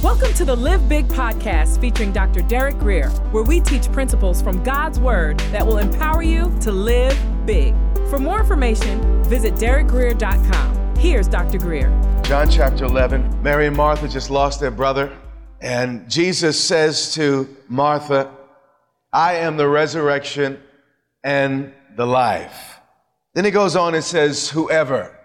Welcome to the Live Big podcast featuring Dr. Derek Greer, where we teach principles from God's Word that will empower you to live big. For more information, visit derekgreer.com. Here's Dr. Greer. John chapter 11. Mary and Martha just lost their brother. And Jesus says to Martha, I am the resurrection and the life. Then he goes on and says, Whoever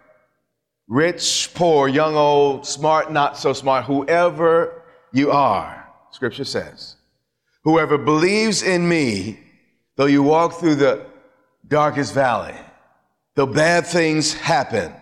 rich, poor, young, old, smart, not so smart, whoever you are, scripture says, whoever believes in me, though you walk through the darkest valley, though bad things happen,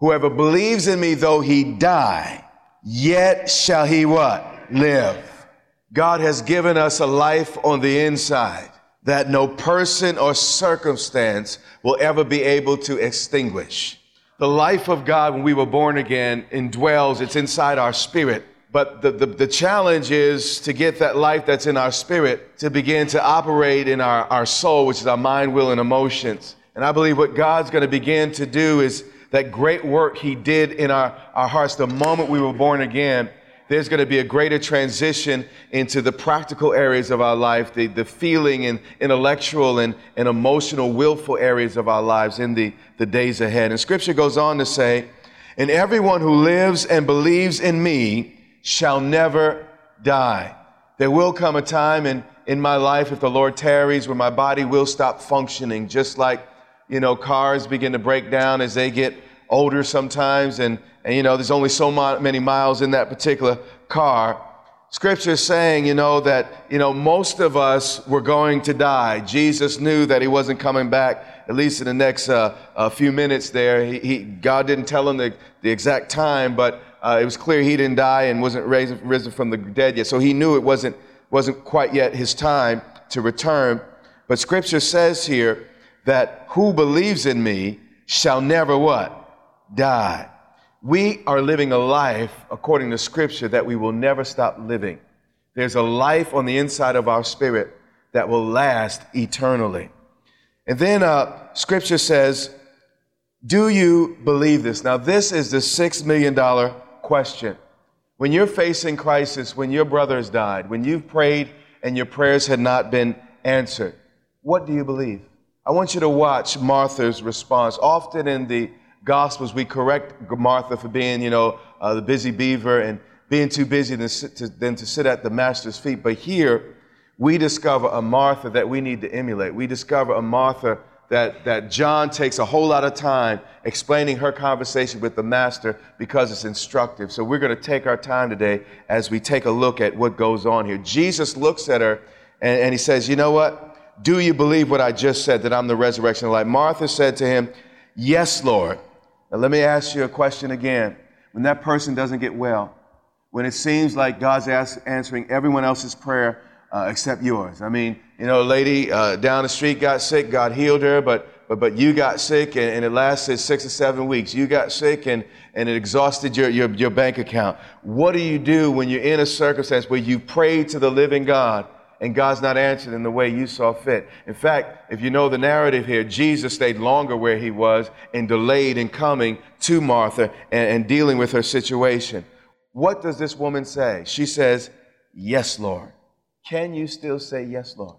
whoever believes in me, though he die, yet shall he what? Live. God has given us a life on the inside that no person or circumstance will ever be able to extinguish. The life of God when we were born again indwells, it's inside our spirit. But the, the, the, challenge is to get that life that's in our spirit to begin to operate in our, our soul, which is our mind, will, and emotions. And I believe what God's going to begin to do is that great work He did in our, our hearts the moment we were born again there's going to be a greater transition into the practical areas of our life, the, the feeling and intellectual and, and emotional, willful areas of our lives in the, the days ahead. And scripture goes on to say, and everyone who lives and believes in me shall never die. There will come a time in, in my life, if the Lord tarries, where my body will stop functioning, just like, you know, cars begin to break down as they get older sometimes, and, and you know, there's only so many miles in that particular car. Scripture is saying, you know, that, you know, most of us were going to die. Jesus knew that he wasn't coming back, at least in the next uh, few minutes there. He, he, God didn't tell him the, the exact time, but uh, it was clear he didn't die and wasn't raised, risen from the dead yet. So he knew it wasn't, wasn't quite yet his time to return. But scripture says here that who believes in me shall never what? die. We are living a life, according to Scripture, that we will never stop living. There's a life on the inside of our spirit that will last eternally. And then uh, Scripture says, Do you believe this? Now, this is the $6 million question. When you're facing crisis, when your brother has died, when you've prayed and your prayers had not been answered, what do you believe? I want you to watch Martha's response. Often in the Gospels, we correct Martha for being, you know, uh, the busy beaver and being too busy than, to, than to sit at the master's feet. But here, we discover a Martha that we need to emulate. We discover a Martha that, that John takes a whole lot of time explaining her conversation with the master because it's instructive. So we're going to take our time today as we take a look at what goes on here. Jesus looks at her and, and he says, You know what? Do you believe what I just said, that I'm the resurrection and life? Martha said to him, Yes, Lord. Now, let me ask you a question again. When that person doesn't get well, when it seems like God's ask, answering everyone else's prayer uh, except yours. I mean, you know, a lady uh, down the street got sick, God healed her, but, but, but you got sick and, and, it lasted six or seven weeks. You got sick and, and it exhausted your, your, your bank account. What do you do when you're in a circumstance where you pray to the living God and God's not answered in the way you saw fit. In fact, if you know the narrative here, Jesus stayed longer where he was and delayed in coming to Martha and, and dealing with her situation. What does this woman say? She says, Yes, Lord. Can you still say yes, Lord?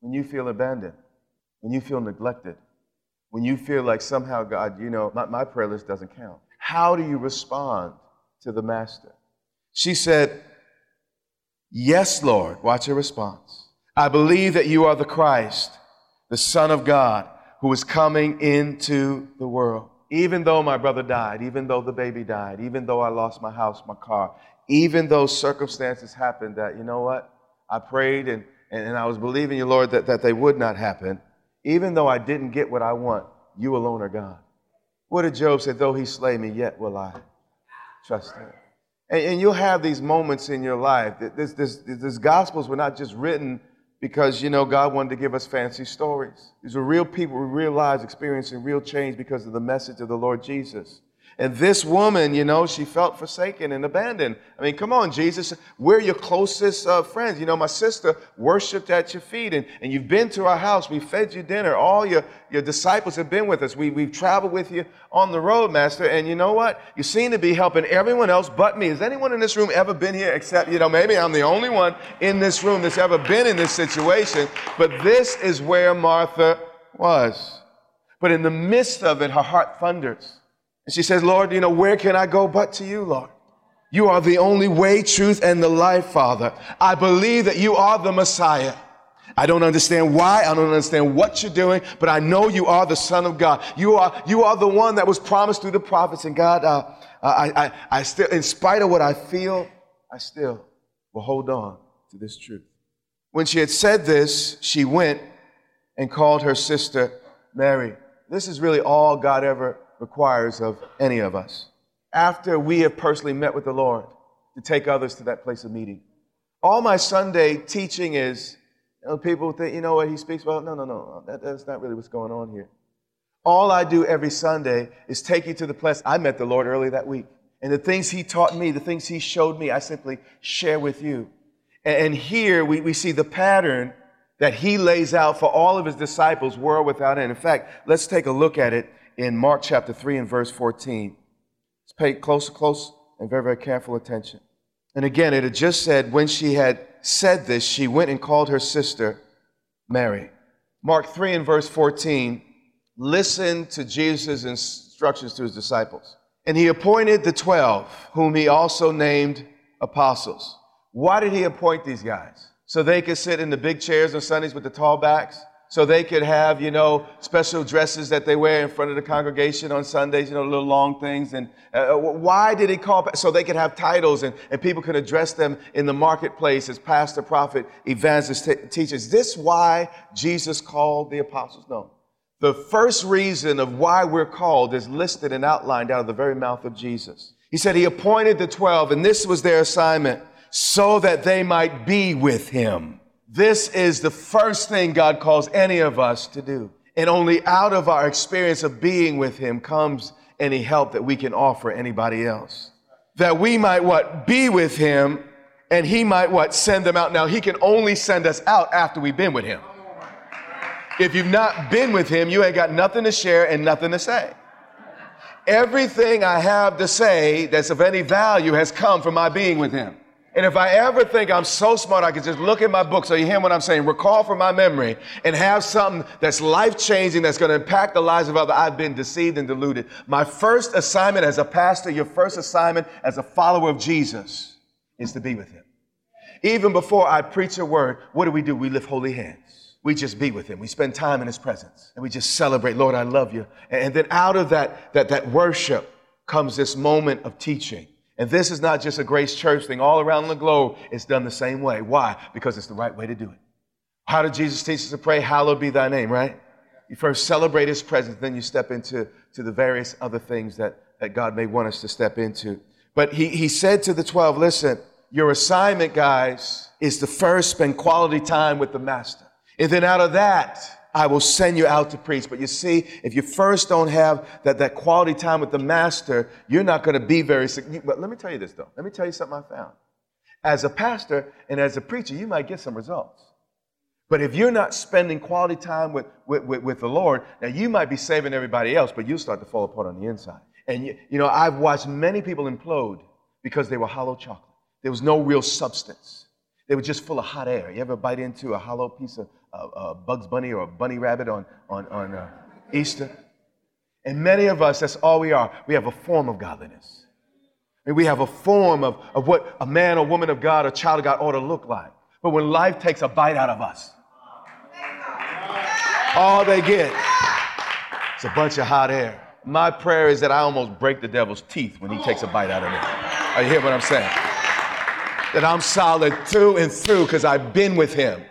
When you feel abandoned, when you feel neglected, when you feel like somehow, God, you know, my, my prayer list doesn't count. How do you respond to the Master? She said, Yes, Lord. Watch her response. I believe that you are the Christ, the Son of God, who is coming into the world. Even though my brother died, even though the baby died, even though I lost my house, my car, even though circumstances happened that, you know what? I prayed and, and, I was believing you, Lord, that, that they would not happen. Even though I didn't get what I want, you alone are God. What did Job say? Though he slay me, yet will I trust him. And, and you'll have these moments in your life. This, this, this Gospels were not just written because, you know, God wanted to give us fancy stories. These are real people with real lives experiencing real change because of the message of the Lord Jesus. And this woman, you know, she felt forsaken and abandoned. I mean, come on, Jesus. We're your closest uh, friends. You know, my sister worshiped at your feet, and, and you've been to our house. We fed you dinner. All your, your disciples have been with us. We, we've traveled with you on the road, Master. And you know what? You seem to be helping everyone else but me. Has anyone in this room ever been here except, you know, maybe I'm the only one in this room that's ever been in this situation? But this is where Martha was. But in the midst of it, her heart thunders. And she says, Lord, you know, where can I go but to you, Lord? You are the only way, truth, and the life, Father. I believe that you are the Messiah. I don't understand why. I don't understand what you're doing, but I know you are the Son of God. You are, you are the one that was promised through the prophets. And God, uh, I, I, I still, in spite of what I feel, I still will hold on to this truth. When she had said this, she went and called her sister Mary. This is really all God ever requires of any of us. After we have personally met with the Lord, to take others to that place of meeting. All my Sunday teaching is, you know, people think, you know what he speaks about? No, no, no, that, that's not really what's going on here. All I do every Sunday is take you to the place. I met the Lord early that week. And the things he taught me, the things he showed me, I simply share with you. And, and here we, we see the pattern that he lays out for all of his disciples, world without end. In fact, let's take a look at it in Mark chapter 3 and verse 14. Let's pay close, close, and very, very careful attention. And again, it had just said, when she had said this, she went and called her sister Mary. Mark 3 and verse 14, listen to Jesus' instructions to his disciples. And he appointed the 12, whom he also named apostles. Why did he appoint these guys? So they could sit in the big chairs on Sundays with the tall backs? So they could have, you know, special dresses that they wear in front of the congregation on Sundays, you know, little long things. And uh, uh why did he call? So they could have titles and, and people could address them in the marketplace as pastor, prophet, evangelist, t- teachers. This why Jesus called the apostles? No. The first reason of why we're called is listed and outlined out of the very mouth of Jesus. He said he appointed the 12 and this was their assignment so that they might be with him this is the first thing God calls any of us to do. And only out of our experience of being with Him comes any help that we can offer anybody else. That we might what? Be with Him and He might what? Send them out. Now, He can only send us out after we've been with Him. If you've not been with Him, you ain't got nothing to share and nothing to say. Everything I have to say that's of any value has come from my being with Him. And if I ever think I'm so smart, I can just look at my book so you hear what I'm saying, recall from my memory, and have something that's life changing, that's going to impact the lives of others. I've been deceived and deluded. My first assignment as a pastor, your first assignment as a follower of Jesus is to be with Him. Even before I preach a word, what do we do? We lift holy hands. We just be with Him. We spend time in His presence and we just celebrate, Lord, I love you. And then out of that, that, that worship comes this moment of teaching and this is not just a Grace Church thing. All around the globe, it's done the same way. Why? Because it's the right way to do it. How did Jesus teach us to pray? Hallowed be thy name, right? You first celebrate his presence, then you step into to the various other things that, that God may want us to step into. But he, he said to the 12, listen, your assignment, guys, is to first spend quality time with the master. And then out of that, I will send you out to preach. But you see, if you first don't have that, that quality time with the master, you're not going to be very But let me tell you this, though. Let me tell you something I found. As a pastor and as a preacher, you might get some results. But if you're not spending quality time with, with, with, with the Lord, now you might be saving everybody else, but you'll start to fall apart on the inside. And you, you know, I've watched many people implode because they were hollow chocolate. There was no real substance. They were just full of hot air. You ever bite into a hollow piece of a, a Bugs Bunny or a bunny rabbit on, on, on uh, Easter. And many of us, that's all we are. We have a form of godliness. We have a form of, of what a man or woman of God or child of God ought to look like. But when life takes a bite out of us, all they get is a bunch of hot air. My prayer is that I almost break the devil's teeth when he takes a bite out of me. Are you hear what I'm saying? That I'm solid through and through because I've been with him.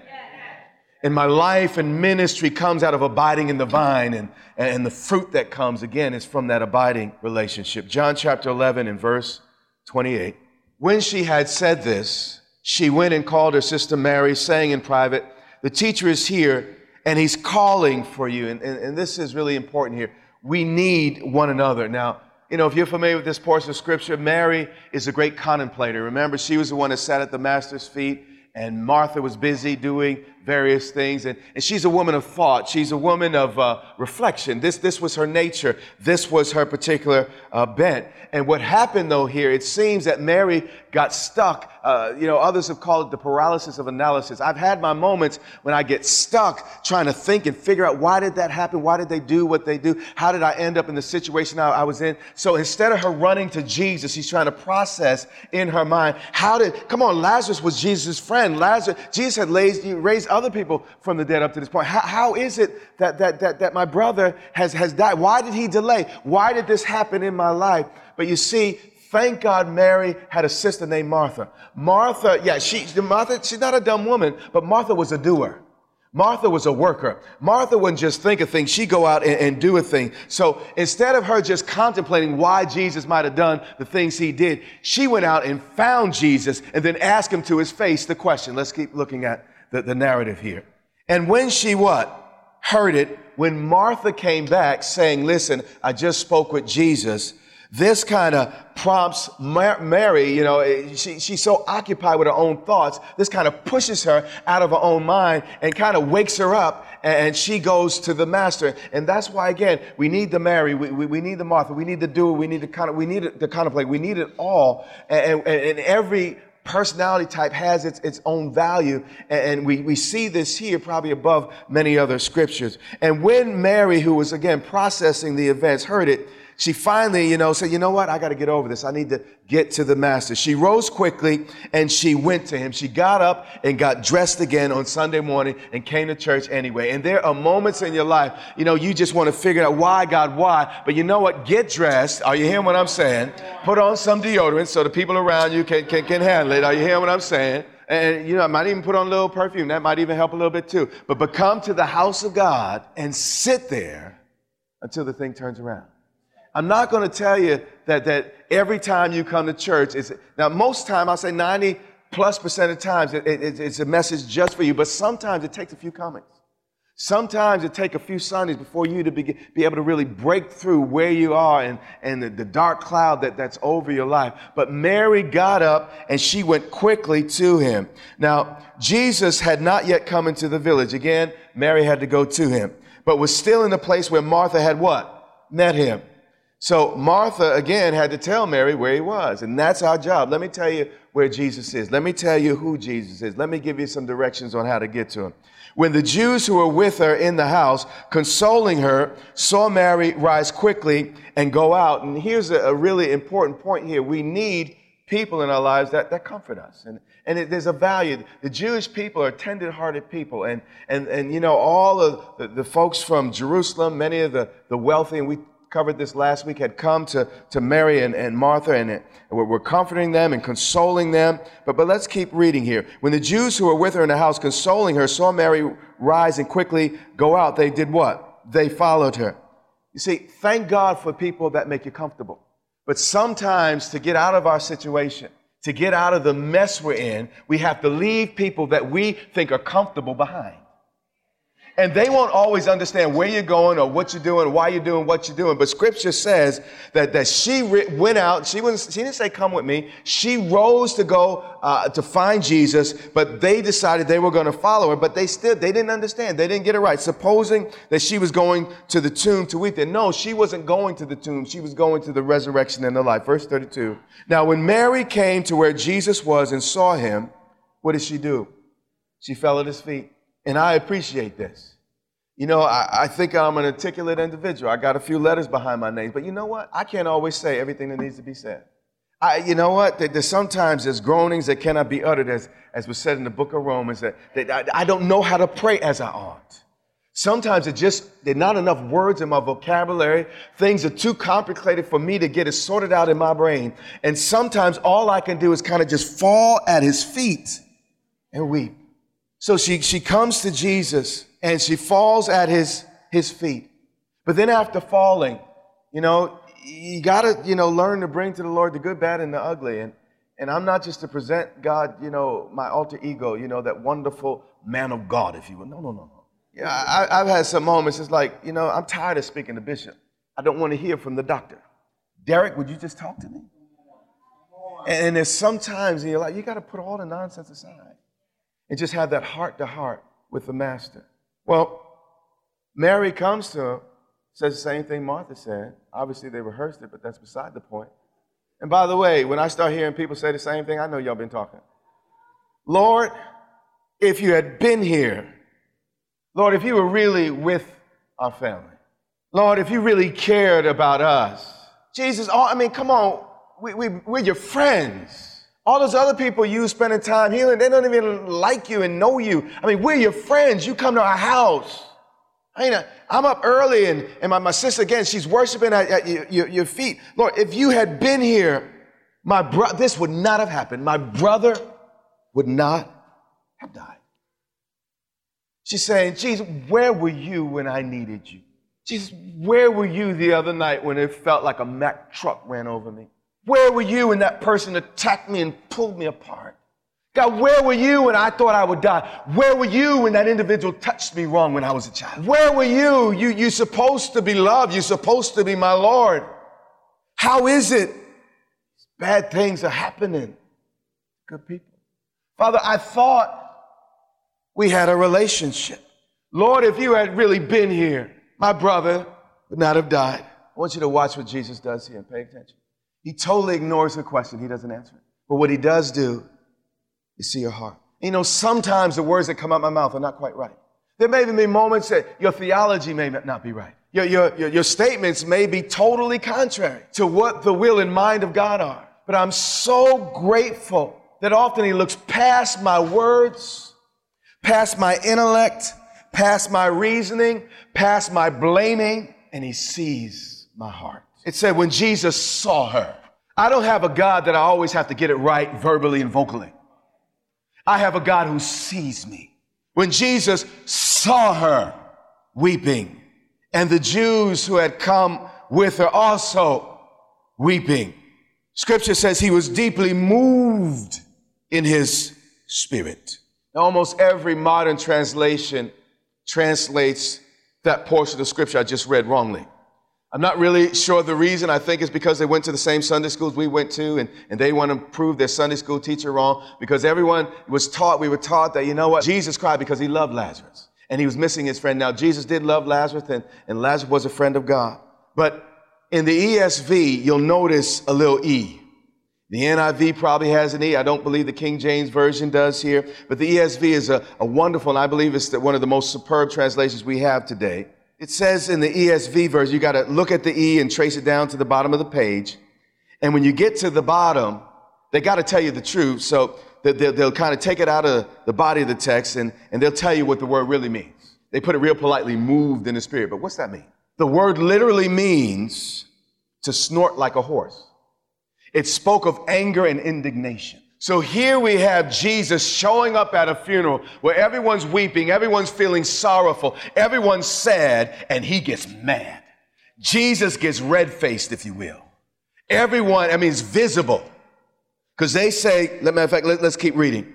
And my life and ministry comes out of abiding in the vine and, and the fruit that comes again is from that abiding relationship. John chapter 11 and verse 28 when she had said this she went and called her sister mary saying in private the teacher is here and he's calling for you. And, and, and this is really important here. We need one another. Now you know, if you're familiar with this portion of scripture, Mary is a great contemplator. Remember, she was the one that sat at the master's feet, and Martha was busy doing various things. And, and she's a woman of thought. She's a woman of uh, reflection. This, this was her nature. This was her particular uh, bent. And what happened though here, it seems that Mary got stuck. Uh, you know, others have called it the paralysis of analysis. I've had my moments when I get stuck trying to think and figure out why did that happen? Why did they do what they do? How did I end up in the situation I, I was in? So instead of her running to Jesus, she's trying to process in her mind, how did, come on, Lazarus was Jesus' friend. Lazarus, Jesus had raised, raised other people from the dead up to this point. How, how is it that, that, that, that my brother has, has died? Why did he delay? Why did this happen in my life? But you see, thank God Mary had a sister named Martha. Martha, yeah, she, Martha, she's not a dumb woman, but Martha was a doer. Martha was a worker. Martha wouldn't just think a thing, she'd go out and, and, do a thing. So instead of her just contemplating why Jesus might have done the things he did, she went out and found Jesus and then asked him to his face the question. Let's keep looking at the, the narrative here. And when she what? Heard it, when Martha came back saying, Listen, I just spoke with Jesus, this kind of prompts Mary, you know, eh, she, she's so occupied with her own thoughts. This kind of pushes her out of her own mind and kind of wakes her up and she goes to the master. And that's why, again, we need the Mary, we, we, we need the Martha, we need the do, we need the kind of, we need the contemplate, we need it all. And, and, and every personality type has its, its own value. And we, we see this here probably above many other scriptures. And when Mary, who was again processing the events, heard it, she finally, you know, said, you know what? I got to get over this. I need to get to the master. She rose quickly and she went to him. She got up and got dressed again on Sunday morning and came to church anyway. And there are moments in your life, you know, you just want to figure out why, God, why? But you know what? Get dressed. Are you hearing what I'm saying? Put on some deodorant so the people around you can, can, can handle it. Are you hearing what I'm saying? And, you know, I might even put on a little perfume. That might even help a little bit too. But, but come to the house of God and sit there until the thing turns around. I'm not going to tell you that, that every time you come to church, it's, now most time, I'll say 90 plus percent of times, it, it, it's a message just for you, but sometimes it takes a few comings. Sometimes it takes a few Sundays before you to be, be able to really break through where you are and, and the, the dark cloud that, that's over your life. But Mary got up and she went quickly to him. Now, Jesus had not yet come into the village. Again, Mary had to go to him, but was still in the place where Martha had what? Met him. So Martha, again, had to tell Mary where he was. And that's our job. Let me tell you where Jesus is. Let me tell you who Jesus is. Let me give you some directions on how to get to him. When the Jews who were with her in the house, consoling her, saw Mary rise quickly and go out. And here's a, a really important point here. We need people in our lives that, that comfort us. And, and it, there's a value. The Jewish people are tender-hearted people. And, and, and you know, all of the, the folks from Jerusalem, many of the, the wealthy, and we covered this last week, had come to, to Mary and, and Martha and, and were comforting them and consoling them. But, but let's keep reading here. When the Jews who were with her in the house consoling her saw Mary rise and quickly go out, they did what? They followed her. You see, thank God for people that make you comfortable. But sometimes to get out of our situation, to get out of the mess we're in, we have to leave people that we think are comfortable behind. And they won't always understand where you're going or what you're doing, why you're doing what you're doing. But scripture says that, that she went out. She, was she didn't say, come with me. She rose to go uh, to find Jesus, but they decided they were going to follow her. But they still, they didn't understand. They didn't get it right. Supposing that she was going to the tomb to weep there. No, she wasn't going to the tomb. She was going to the resurrection and the life. Verse 32. Now, when Mary came to where Jesus was and saw him, what did she do? She fell at his feet. And I appreciate this. You know, I, I, think I'm an articulate individual. I got a few letters behind my name, but you know what? I can't always say everything that needs to be said. I, you know what? There's sometimes there's groanings that cannot be uttered, as, as was said in the book of Romans, that, that I, I don't know how to pray as I ought. Sometimes it just, there's not enough words in my vocabulary. Things are too complicated for me to get it sorted out in my brain. And sometimes all I can do is kind of just fall at his feet and weep. So she, she comes to Jesus and she falls at his, his feet. But then after falling, you know, you gotta, you know, learn to bring to the Lord the good, bad, and the ugly. And, and I'm not just to present God, you know, my alter ego, you know, that wonderful man of God, if you will. No, no, no, no. Yeah, I, I've had some moments, it's like, you know, I'm tired of speaking to Bishop. I don't want to hear from the doctor. Derek, would you just talk to me? And there's sometimes in your life, you got to put all the nonsense aside and just have that heart to heart with the master. Well, Mary comes to him, says the same thing Martha said. Obviously, they rehearsed it, but that's beside the point. And by the way, when I start hearing people say the same thing, I know y'all been talking. Lord, if you had been here, Lord, if you were really with our family, Lord, if you really cared about us, Jesus, I mean, come on, we, we, we're your friends. All those other people you spending time healing, they don't even like you and know you. I mean, we're your friends. You come to our house. I mean, I'm up early and, and my, my sister, again, she's worshiping at, at your, your, feet. Lord, if you had been here, my bro- this would not have happened. My brother would not have died. She's saying, Jesus, where were you when I needed you? Jesus, where were you the other night when it felt like a Mack truck ran over me? Where were you when that person attacked me and pulled me apart? God, where were you when I thought I would die? Where were you when that individual touched me wrong when I was a child? Where were you? You, you're supposed to be loved. You're supposed to be my Lord. How is it? Bad things are happening. Good people. Father, I thought we had a relationship. Lord, if you had really been here, my brother would not have died. I want you to watch what Jesus does here and pay attention. He totally ignores the question. He doesn't answer it. But what he does do is see your heart. You know, sometimes the words that come out my mouth are not quite right. There may even be moments that your theology may not be right. Your, your, your, your statements may be totally contrary to what the will and mind of God are. But I'm so grateful that often he looks past my words, past my intellect, past my reasoning, past my blaming, and he sees my heart. It said when Jesus saw her, I don't have a God that I always have to get it right verbally and vocally. I have a God who sees me. When Jesus saw her weeping, and the Jews who had come with her also weeping, scripture says he was deeply moved in his spirit. Now, almost every modern translation translates that portion of scripture I just read wrongly. I'm not really sure the reason. I think it's because they went to the same Sunday schools we went to, and, and they want to prove their Sunday school teacher wrong because everyone was taught, we were taught that, you know what, Jesus cried because he loved Lazarus and he was missing his friend. Now, Jesus did love Lazarus, and, and Lazarus was a friend of God. But in the ESV, you'll notice a little E. The NIV probably has an E. I don't believe the King James Version does here, but the ESV is a, a wonderful, and I believe it's the, one of the most superb translations we have today. It says in the ESV verse, you got to look at the E and trace it down to the bottom of the page. And when you get to the bottom, they got to tell you the truth. So they'll, they'll kind of take it out of the body of the text and, and they'll tell you what the word really means. They put it real politely, moved in the spirit. But what's that mean? The word literally means to snort like a horse. It spoke of anger and indignation. So here we have Jesus showing up at a funeral where everyone's weeping, everyone's feeling sorrowful, everyone's sad, and he gets mad. Jesus gets red faced, if you will. Everyone, I mean, it's visible. Because they say, matter of fact, let, us keep reading.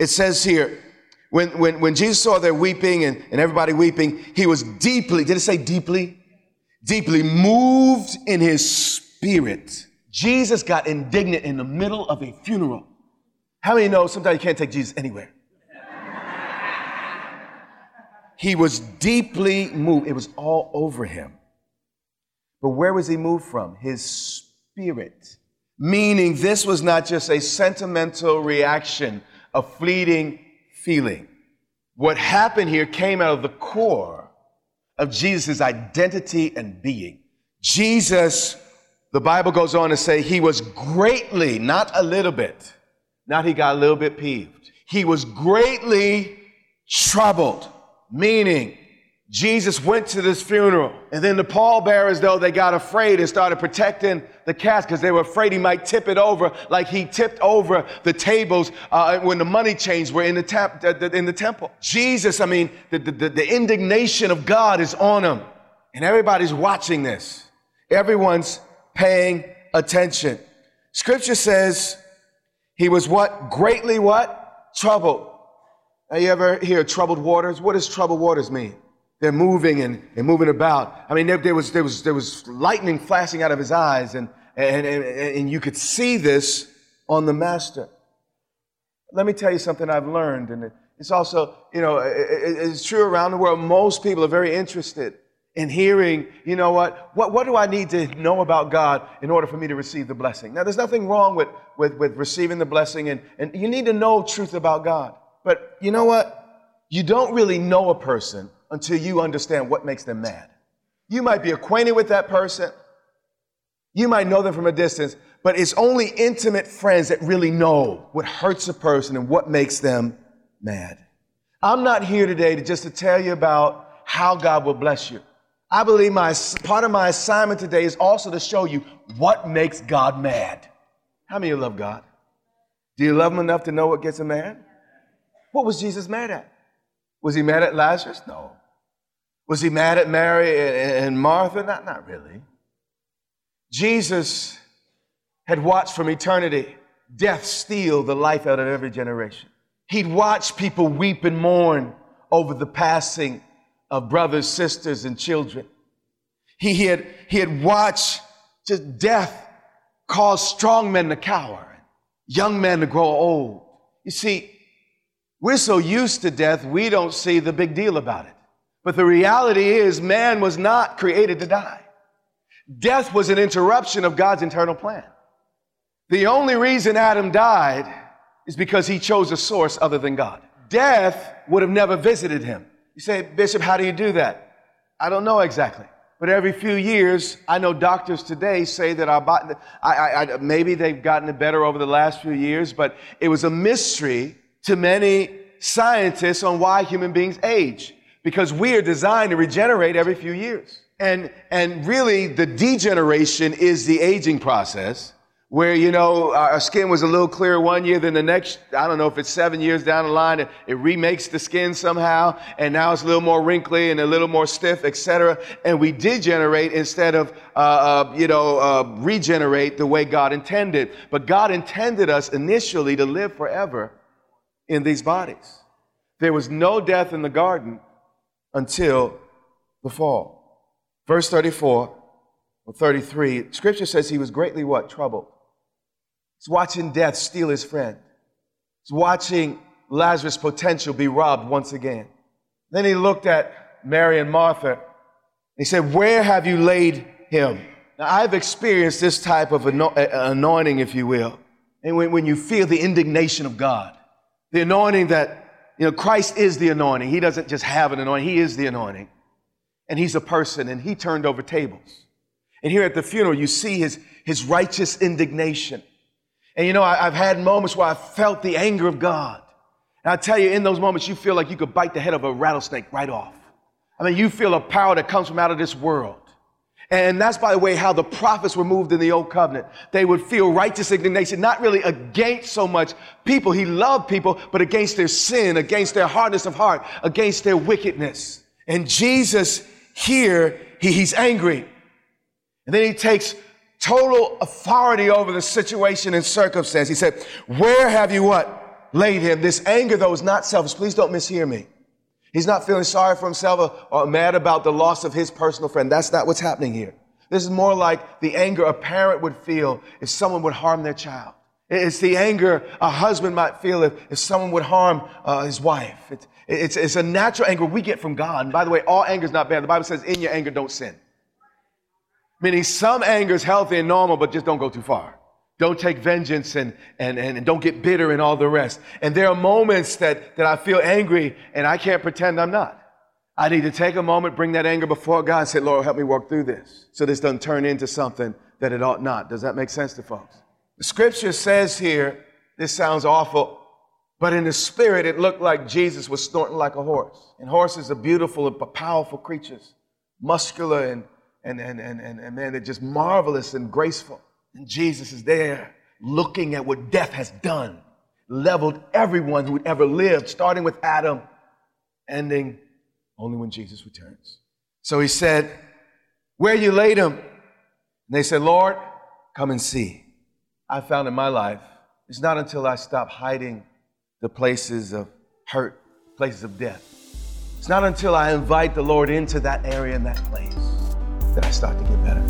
It says here, when, when, when Jesus saw their weeping and, and everybody weeping, he was deeply, did it say deeply? Deeply moved in his spirit Jesus got indignant in the middle of a funeral. How many know sometimes you can't take Jesus anywhere? he was deeply moved. It was all over him. But where was he moved from? His spirit. Meaning, this was not just a sentimental reaction, a fleeting feeling. What happened here came out of the core of Jesus' identity and being. Jesus the Bible goes on to say he was greatly, not a little bit, not he got a little bit peeved. He was greatly troubled, meaning Jesus went to this funeral and then the pallbearers, though, they got afraid and started protecting the casket because they were afraid he might tip it over like he tipped over the tables uh, when the money changed were in the, tap, in the temple. Jesus, I mean, the, the, the indignation of God is on him and everybody's watching this. Everyone's paying attention. Scripture says he was what? Greatly what? Troubled. Now you ever hear troubled waters? What does troubled waters mean? They're moving and, and moving about. I mean, there, there, was, there, was, there was lightning flashing out of his eyes and, And, and, and you could see this on the master. Let me tell you something I've learned, and it's also, you know, it's true around the world. Most people are very interested in hearing, you know what, what, what do I need to know about God in order for me to receive the blessing? Now, there's nothing wrong with, with, with receiving the blessing, and, and you need to know truth about God. But you know what? You don't really know a person until you understand what makes them mad. You might be acquainted with that person, you might know them from a distance, but it's only intimate friends that really know what hurts a person and what makes them mad. I'm not here today to just to tell you about how God will bless you. I believe my part of my assignment today is also to show you what makes God mad. How many of you love God? Do you love him enough to know what gets him mad? What was Jesus mad at? Was he mad at Lazarus? No. Was he mad at Mary and Martha? Not, not really. Jesus had watched from eternity death steal the life out of every generation. He'd watched people weep and mourn over the passing of brothers, sisters, and children. He, he, had, he had watched just death cause strong men to cower, young men to grow old. You see, we're so used to death, we don't see the big deal about it. But the reality is, man was not created to die. Death was an interruption of God's internal plan. The only reason Adam died is because he chose a source other than God. Death would have never visited him. You say, Bishop, how do you do that? I don't know exactly. But every few years, I know doctors today say that our body, I, I, I, maybe they've gotten it better over the last few years, but it was a mystery to many scientists on why human beings age. Because we are designed to regenerate every few years. And, and really, the degeneration is the aging process where, you know, our skin was a little clearer one year than the next. I don't know if it's seven years down the line, it, it remakes the skin somehow, and now it's a little more wrinkly and a little more stiff, etc. And we degenerate instead of, uh, uh, you know, uh, regenerate the way God intended. But God intended us initially to live forever in these bodies. There was no death in the garden until the fall. Verse 34 or 33, scripture says he was greatly what? Troubled. He's watching death steal his friend. He's watching Lazarus' potential be robbed once again. Then he looked at Mary and Martha. He said, Where have you laid him? Now, I've experienced this type of eh, eh, anointing, if you will. And when, when you feel the indignation of God, the anointing that, you know, Christ is the anointing. He doesn't just have an anointing, He is the anointing. And He's a person, and He turned over tables. And here at the funeral, you see His, his righteous indignation. And you know, I, have had moments where I felt the anger of God. And I tell you, in those moments, you feel like you could bite the head of a rattlesnake right off. I mean, you feel a power that comes from out of this world. And that's, by the way, how the prophets were moved in the old covenant. They would feel righteous indignation, not really against so much people. He loved people, but against their sin, against their hardness of heart, against their wickedness. And Jesus here, he, he's angry. And then he takes total authority over the situation and circumstance. He said, Where have you what? Laid him. This anger, though, is not selfish. Please don't mishear me. He's not feeling sorry for himself or, mad about the loss of his personal friend. That's not what's happening here. This is more like the anger a parent would feel if someone would harm their child. It's the anger a husband might feel if, if someone would harm uh, his wife. It's, it's, it's a natural anger we get from God. And by the way, all anger is not bad. The Bible says, in your anger, don't sin. Meaning some anger is healthy and normal, but just don't go too far. Don't take vengeance and, and, and, don't get bitter and all the rest. And there are moments that, that I feel angry and I can't pretend I'm not. I need to take a moment, bring that anger before God and say, Lord, help me walk through this so this doesn't turn into something that it ought not. Does that make sense to folks? The scripture says here, this sounds awful, but in the spirit, it looked like Jesus was snorting like a horse. And horses are beautiful and powerful creatures, muscular and and, and, and, and, and man, they're just marvelous and graceful. And Jesus is there looking at what death has done, leveled everyone who ever lived, starting with Adam, ending only when Jesus returns. So he said, Where you laid him? And they said, Lord, come and see. I found in my life, it's not until I stop hiding the places of hurt, places of death. It's not until I invite the Lord into that area and that place that I start to get better.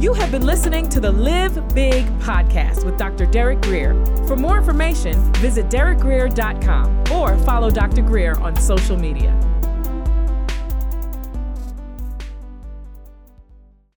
You have been listening to the Live Big podcast with Dr. Derek Greer. For more information, visit derekgreer.com or follow Dr. Greer on social media.